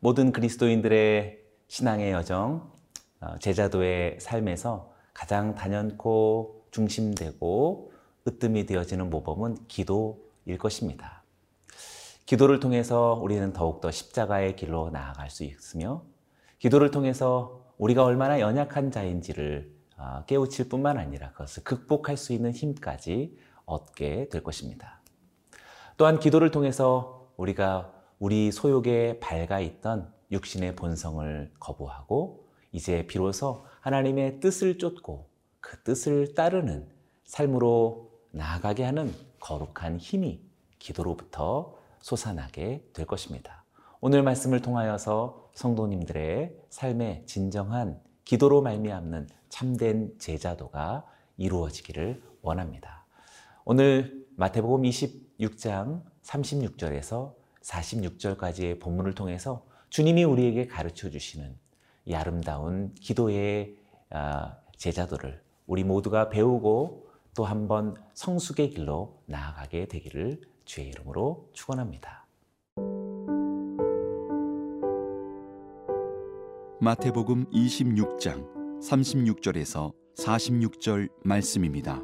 모든 그리스도인들의 신앙의 여정, 어, 제자도의 삶에서 가장 단연코 중심되고 으뜸이 되어지는 모범은 기도일 것입니다. 기도를 통해서 우리는 더욱더 십자가의 길로 나아갈 수 있으며 기도를 통해서 우리가 얼마나 연약한 자인지를 어, 깨우칠 뿐만 아니라 그것을 극복할 수 있는 힘까지 얻게 될 것입니다. 또한 기도를 통해서 우리가 우리 소욕에 밝아 있던 육신의 본성을 거부하고 이제 비로소 하나님의 뜻을 쫓고 그 뜻을 따르는 삶으로 나아가게 하는 거룩한 힘이 기도로부터 솟아나게 될 것입니다. 오늘 말씀을 통하여서 성도님들의 삶의 진정한 기도로 말미암는 참된 제자도가 이루어지기를 원합니다. 오늘 마태복음 26장 36절에서 46절까지의 본문을 통해서 주님이 우리에게 가르쳐 주시는 이 아름다운 기도의 아, 제자도를 우리 모두가 배우고 또 한번 성숙의 길로 나아가게 되기를 주의 이름으로 축원합니다. 마태복음 26장 36절에서 46절 말씀입니다.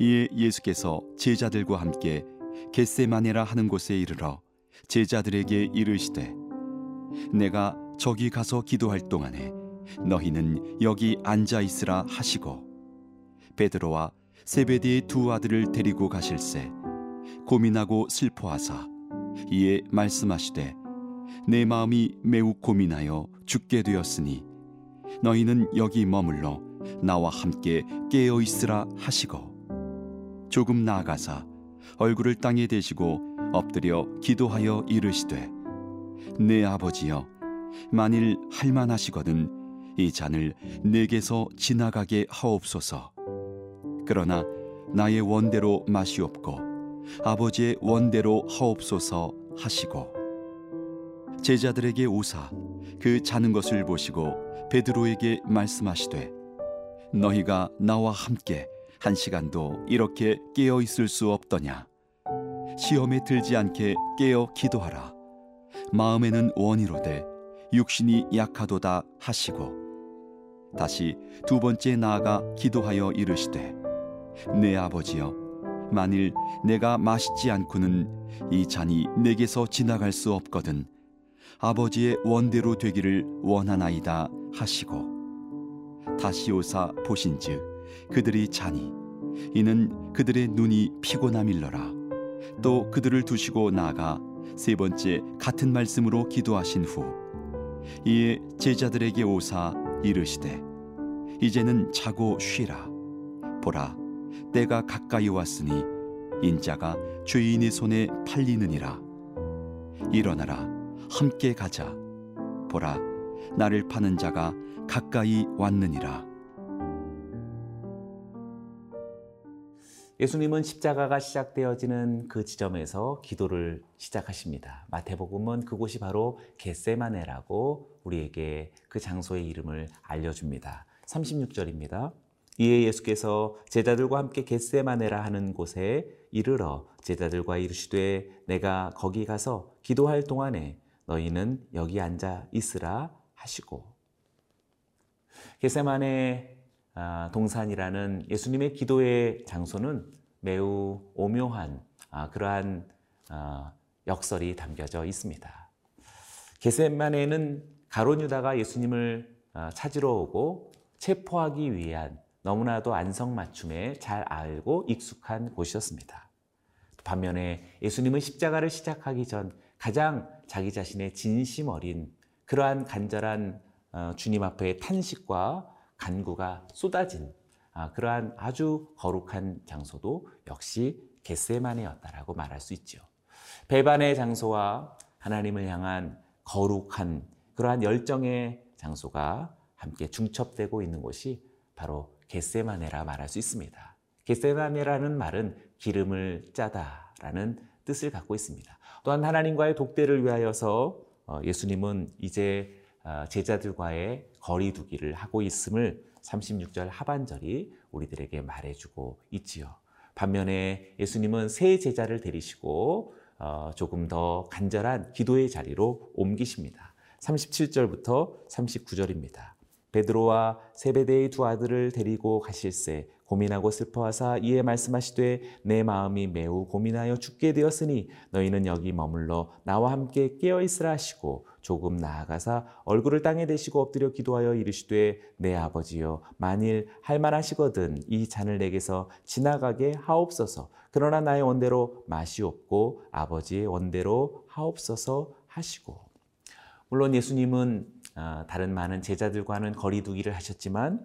이에 예수께서 제자들과 함께 겟세마네라 하는 곳에 이르러 제자들에게 이르시되 내가 저기 가서 기도할 동안에 너희는 여기 앉아 있으라 하시고 베드로와 세베디의 두 아들을 데리고 가실새 고민하고 슬퍼하사 이에 말씀하시되 내 마음이 매우 고민하여 죽게 되었으니 너희는 여기 머물러 나와 함께 깨어 있으라 하시고 조금 나아가사 얼굴을 땅에 대시고 엎드려 기도하여 이르시되 내 아버지여 만일 할만하시거든 이 잔을 내게서 지나가게 하옵소서. 그러나 나의 원대로 마시옵고 아버지의 원대로 하옵소서 하시고. 제자들에게 오사 그 자는 것을 보시고 베드로에게 말씀하시되 너희가 나와 함께 한 시간도 이렇게 깨어 있을 수 없더냐. 시험에 들지 않게 깨어 기도하라. 마음에는 원이로되 육신이 약하도다 하시고 다시 두 번째 나아가 기도하여 이르시되 내 아버지여 만일 내가 마시지 않고는 이 잔이 내게서 지나갈 수 없거든 아버지의 원대로 되기를 원하나이다 하시고 다시 오사 보신즉 그들이 자니 이는 그들의 눈이 피곤함일러라. 또 그들을 두시고 나아가 세 번째 같은 말씀으로 기도하신 후 이에 제자들에게 오사 이르시되 이제는 자고 쉬라. 보라 때가 가까이 왔으니 인자가 죄인의 손에 팔리느니라. 일어나라 함께 가자. 보라 나를 파는 자가 가까이 왔느니라 예수님은 십자가가 시작되어지는 그 지점에서 기도를 시작하십니다. 마태복음은 그곳이 바로 겟세마네라고 우리에게 그 장소의 이름을 알려줍니다. 36절입니다. 이에 예수께서 제자들과 함께 겟세마네라 하는 곳에 이르러 제자들과 이르시되 내가 거기 가서 기도할 동안에 너희는 여기 앉아 있으라 하시고 겟세마네 아, 동산이라는 예수님의 기도의 장소는 매우 오묘한 아, 그러한 아, 역설이 담겨져 있습니다. 겟세마네는 가론 유다가 예수님을 찾으러 오고 체포하기 위한 너무나도 안성맞춤에 잘 알고 익숙한 곳이었습니다. 반면에 예수님은 십자가를 시작하기 전 가장 자기 자신의 진심 어린 그러한 간절한 어, 주님 앞에 탄식과 간구가 쏟아진 아, 그러한 아주 거룩한 장소도 역시 겟세마네였다라고 말할 수 있죠. 배반의 장소와 하나님을 향한 거룩한 그러한 열정의 장소가 함께 중첩되고 있는 곳이 바로 겟세마네라 말할 수 있습니다. 겟세마네라는 말은 기름을 짜다라는 뜻을 갖고 있습니다. 또한 하나님과의 독대를 위하여서 어, 예수님은 이제 어, 제자들과의 거리두기를 하고 있음을 36절 하반절이 우리들에게 말해주고 있지요. 반면에 예수님은 새 제자를 데리시고 어, 조금 더 간절한 기도의 자리로 옮기십니다. 37절부터 39절입니다. 베드로와 세베대의 두 아들을 데리고 가실새 고민하고 슬퍼하사 이에 말씀하시되 내 마음이 매우 고민하여 죽게 되었으니 너희는 여기 머물러 나와 함께 깨어 있으라 하시고 조금 나아가사 얼굴을 땅에 대시고 엎드려 기도하여 이르시되 내 아버지여 만일 할만하시거든 이 잔을 내게서 지나가게 하옵소서 그러나 나의 원대로 마시옵고 아버지의 원대로 하옵소서 하시고 물론 예수님은 아, 다른 많은 제자들과는 거리두기를 하셨지만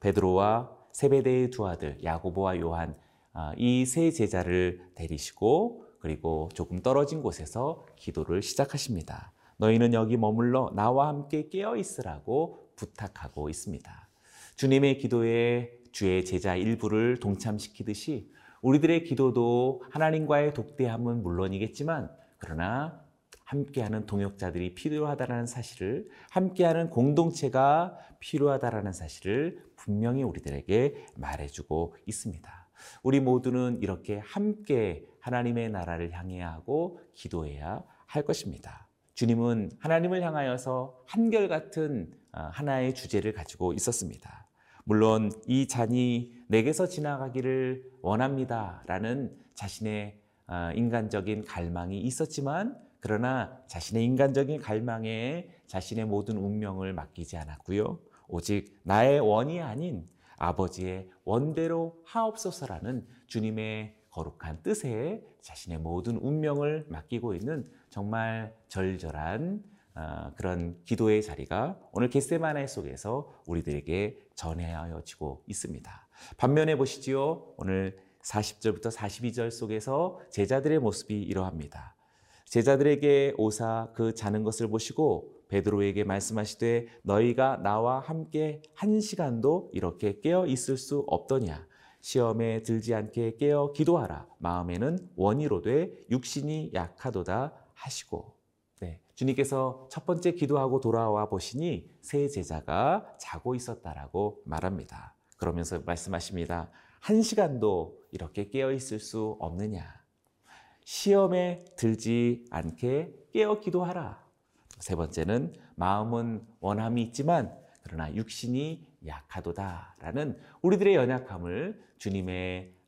베드로와 세베대의 두 아들 야고보와 요한 아, 이세 제자를 데리시고 그리고 조금 떨어진 곳에서 기도를 시작하십니다. 너희는 여기 머물러 나와 함께 깨어 있으라고 부탁하고 있습니다. 주님의 기도에 주의 제자 일부를 동참시키듯이 우리들의 기도도 하나님과의 독대함은 물론이겠지만 그러나 함께하는 동역자들이 필요하다는 사실을 함께하는 공동체가 필요하다는 사실을 분명히 우리들에게 말해주고 있습니다. 우리 모두는 이렇게 함께 하나님의 나라를 향해야 하고 기도해야 할 것입니다. 주님은 하나님을 향하여서 한결같은 아, 하나의 주제를 가지고 있었습니다. 물론 이 잔이 내게서 지나가기를 원합니다 라는 자신의 아, 인간적인 갈망이 있었지만 그러나 자신의 인간적인 갈망에 자신의 모든 운명을 맡기지 않았고요. 오직 나의 원이 아닌 아버지의 원대로 하옵소서라는 주님의 거룩한 뜻에 자신의 모든 운명을 맡기고 있는 정말 절절한 어, 그런 기도의 자리가 오늘 겟세마네 속에서 우리들에게 전해하여지고 있습니다. 반면에 보시지요. 오늘 40절부터 42절 속에서 제자들의 모습이 이러합니다. 제자들에게 오사 그 자는 것을 보시고 베드로에게 말씀하시되 너희가 나와 함께 한 시간도 이렇게 깨어 있을 수 없더냐 시험에 들지 않게 깨어 기도하라 마음에는 원이로되 육신이 약하도다 하시고 네, 주님께서 첫 번째 기도하고 돌아와 보시니 세 제자가 자고 있었다라고 말합니다. 그러면서 말씀하십니다. 한 시간도 이렇게 깨어 있을 수 없느냐? 시험에 들지 않게 깨어 기도하라. 세 번째는 마음은 원함이 있지만 그러나 육신이 약하도다라는 우리들의 연약함을 주님의 아,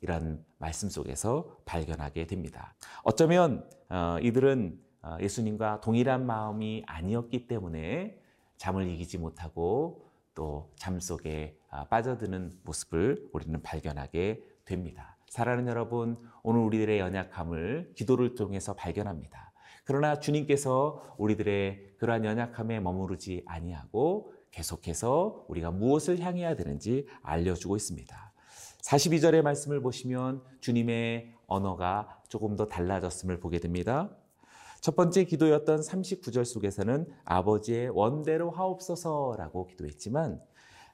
이런 말씀 속에서 발견하게 됩니다. 어쩌면 어, 이들은 어, 예수님과 동일한 마음이 아니었기 때문에 잠을 이기지 못하고 또 잠 속에 아, 빠져드는 모습을 우리는 발견하게 됩니다. 사랑하는 여러분, 오늘 우리들의 연약함을 기도를 통해서 발견합니다. 그러나 주님께서 우리들의 그러한 연약함에 머무르지 아니하고 계속해서 우리가 무엇을 향해야 되는지 알려주고 있습니다. 42절의 말씀을 보시면 주님의 언어가 조금 더 달라졌음을 보게 됩니다. 첫 번째 기도였던 39절 속에서는 아버지의 원대로 하옵소서라고 기도했지만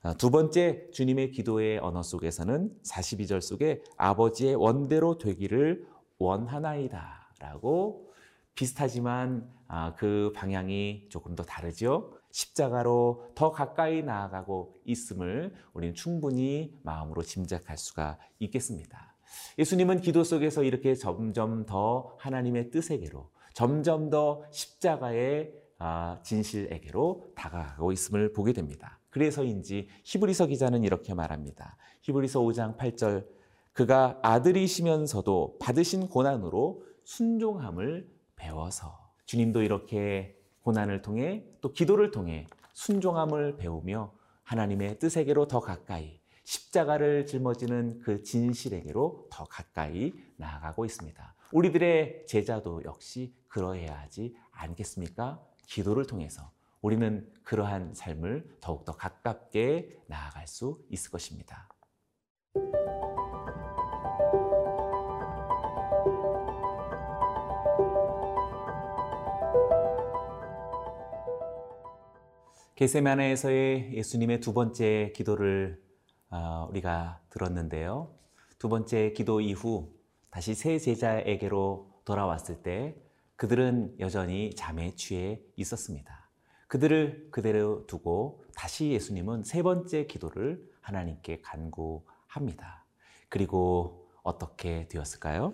어, 두 번째 주님의 기도의 언어 속에서는 42절 속에 아버지의 원대로 되기를 원하나이다 라고 비슷하지만 아, 그 방향이 조금 더 다르죠. 십자가로 더 가까이 나아가고 있음을 우리는 충분히 마음으로 짐작할 수가 있겠습니다. 예수님은 기도 속에서 이렇게 점점 더 하나님의 뜻에게로 점점 더 십자가의 아, 진실에게로 다가가고 있음을 보게 됩니다. 그래서인지 히브리서 기자는 이렇게 말합니다. 히브리서 5장 8절 그가 아들이시면서도 받으신 고난으로 순종함을 배워서 주님도 이렇게 고난을 통해 또 기도를 통해 순종함을 배우며 하나님의 뜻에게로 더 가까이 십자가를 짊어지는 그 진실에게로 더 가까이 나아가고 있습니다. 우리들의 제자도 역시 그러해야 하지 않겠습니까? 기도를 통해서 우리는 그러한 삶을 더욱더 가깝게 나아갈 수 있을 것입니다. 게세마네에서의 예수님의 두 번째 기도를 어, 우리가 들었는데요. 두 번째 기도 이후 다시 세 제자에게로 돌아왔을 때 그들은 여전히 잠에 취해 있었습니다. 그들을 그대로 두고 다시 예수님은 세 번째 기도를 하나님께 간구합니다. 그리고 어떻게 되었을까요?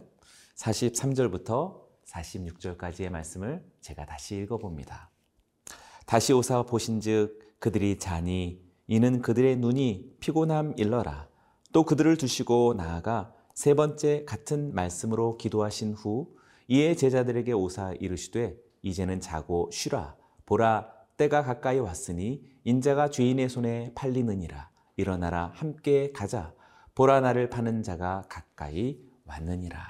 43절부터 46절까지의 말씀을 제가 다시 읽어봅니다. 다시 오사 보신즉 그들이 자니 이는 그들의 눈이 피곤함 일러라. 또 그들을 두시고 나아가 세 번째 같은 말씀으로 기도하신 후 이에 제자들에게 오사 이르시되 이제는 자고 쉬라. 보라 때가 가까이 왔으니 인자가 죄인의 손에 팔리느니라. 일어나라 함께 가자. 보라 나를 파는 자가 가까이 왔느니라.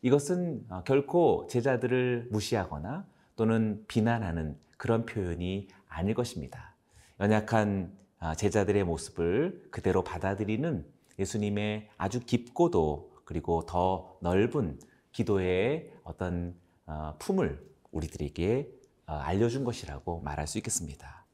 이것은 어, 결코 제자들을 무시하거나 또는 비난하는 그런 표현이 아닐 것입니다. 연약한 어, 제자들의 모습을 그대로 받아들이는 예수님의 아주 깊고도 그리고 더 넓은 기도의 어떤 어, 품을 우리들에게 알려준 것이라고 말할 수 있겠습니다.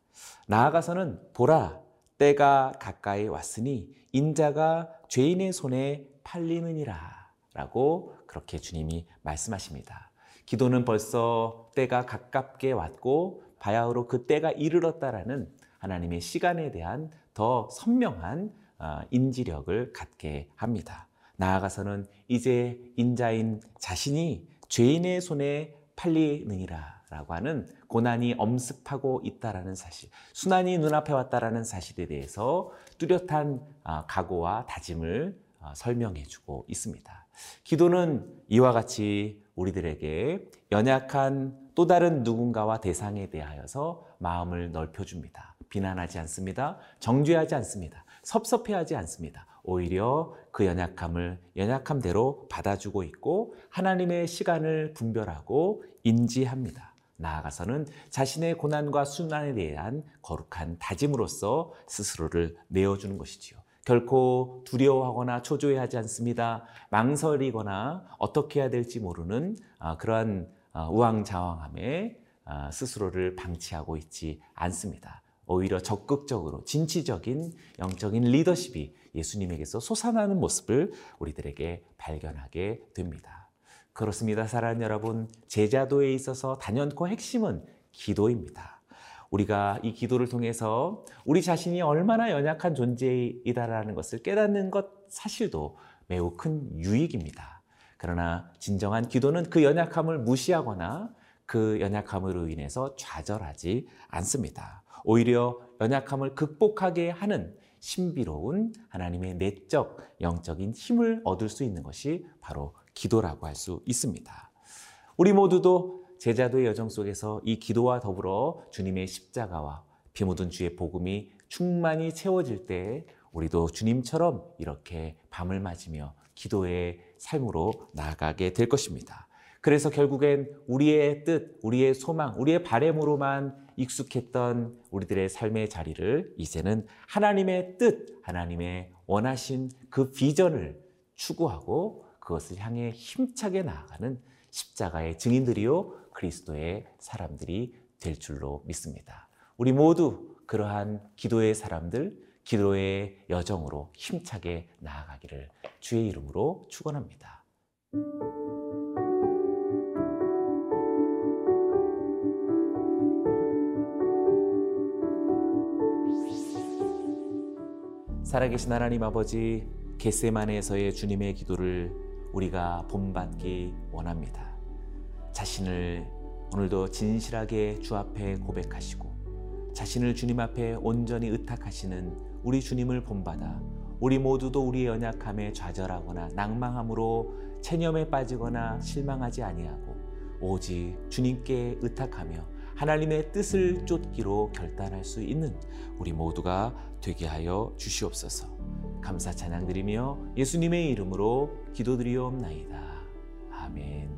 나아가서는 보라 때가 가까이 왔으니 인자가 죄인의 손에 팔리느니라 라고 그렇게 주님이 말씀하십니다. 기도는 벌써 때가 가깝게 왔고 바야흐로 그 때가 이르렀다라는 하나님의 시간에 대한 더 선명한 어, 인지력을 갖게 합니다. 나아가서는 이제 인자인 자신이 죄인의 손에 팔리느니라 라고 하는 고난이 엄습하고 있다라는 사실, 순환이 눈앞에 왔다라는 사실에 대해서 뚜렷한 어, 각오와 다짐을 어, 설명해 주고 있습니다. 기도는 이와 같이 우리들에게 연약한 또 다른 누군가와 대상에 대하여서 마음을 넓혀줍니다. 비난하지 않습니다. 정죄하지 않습니다. 섭섭해하지 않습니다. 오히려 그 연약함을 연약함대로 받아주고 있고 하나님의 시간을 분별하고 인지합니다. 나아가서는 자신의 고난과 순환에 대한 거룩한 다짐으로써 스스로를 내어주는 것이지요. 결코 두려워하거나 초조해하지 않습니다. 망설이거나 어떻게 해야 될지 모르는 아, 그러한 아, 우왕좌왕함에 아, 스스로를 방치하고 있지 않습니다. 오히려 적극적으로 진취적인 영적인 리더십이 예수님에게서 솟아나는 모습을 우리들에게 발견하게 됩니다. 그렇습니다. 사랑하는 여러분, 제자도에 있어서 단연코 핵심은 기도입니다. 우리가 이 기도를 통해서 우리 자신이 얼마나 연약한 존재이다라는 것을 깨닫는 것 사실도 매우 큰 유익입니다. 그러나 진정한 기도는 그 연약함을 무시하거나 그 연약함으로 인해서 좌절하지 않습니다. 오히려 연약함을 극복하게 하는 신비로운 하나님의 내적 영적인 힘을 얻을 수 있는 것이 바로 기도라고 할 수 있습니다. 우리 모두도 제자도의 여정 속에서 이 기도와 더불어 주님의 십자가와 피 묻은 주의 복음이 충만히 채워질 때 우리도 주님처럼 이렇게 밤을 맞으며 기도의 삶으로 나아가게 될 것입니다. 그래서 결국엔 우리의 뜻, 우리의 소망, 우리의 바램으로만 익숙했던 우리들의 삶의 자리를 이제는 하나님의 뜻, 하나님의 원하신 그 비전을 추구하고 그것을 향해 힘차게 나아가는 십자가의 증인들이요 그리스도의 사람들이 될 줄로 믿습니다. 우리 모두 그러한 기도의 사람들, 기도의 여정으로 힘차게 나아가기를 주의 이름으로 축원합니다. 살아계신 하나님 아버지 겟세만에서의 주님의 기도를 우리가 본받기 원합니다. 자신을 오늘도 진실하게 주 앞에 고백하시고 자신을 주님 앞에 온전히 의탁하시는 우리 주님을 본받아 우리 모두도 우리의 연약함에 좌절하거나 낭망함으로 체념에 빠지거나 실망하지 아니하고 오직 주님께 의탁하며 하나님의 뜻을 쫓기로 결단할 수 있는 우리 모두가 되게 하여 주시옵소서. 감사 찬양 드리며 예수님의 이름으로 기도드리옵나이다. 아멘.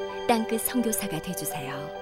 땅끝 선교사가 되주세요.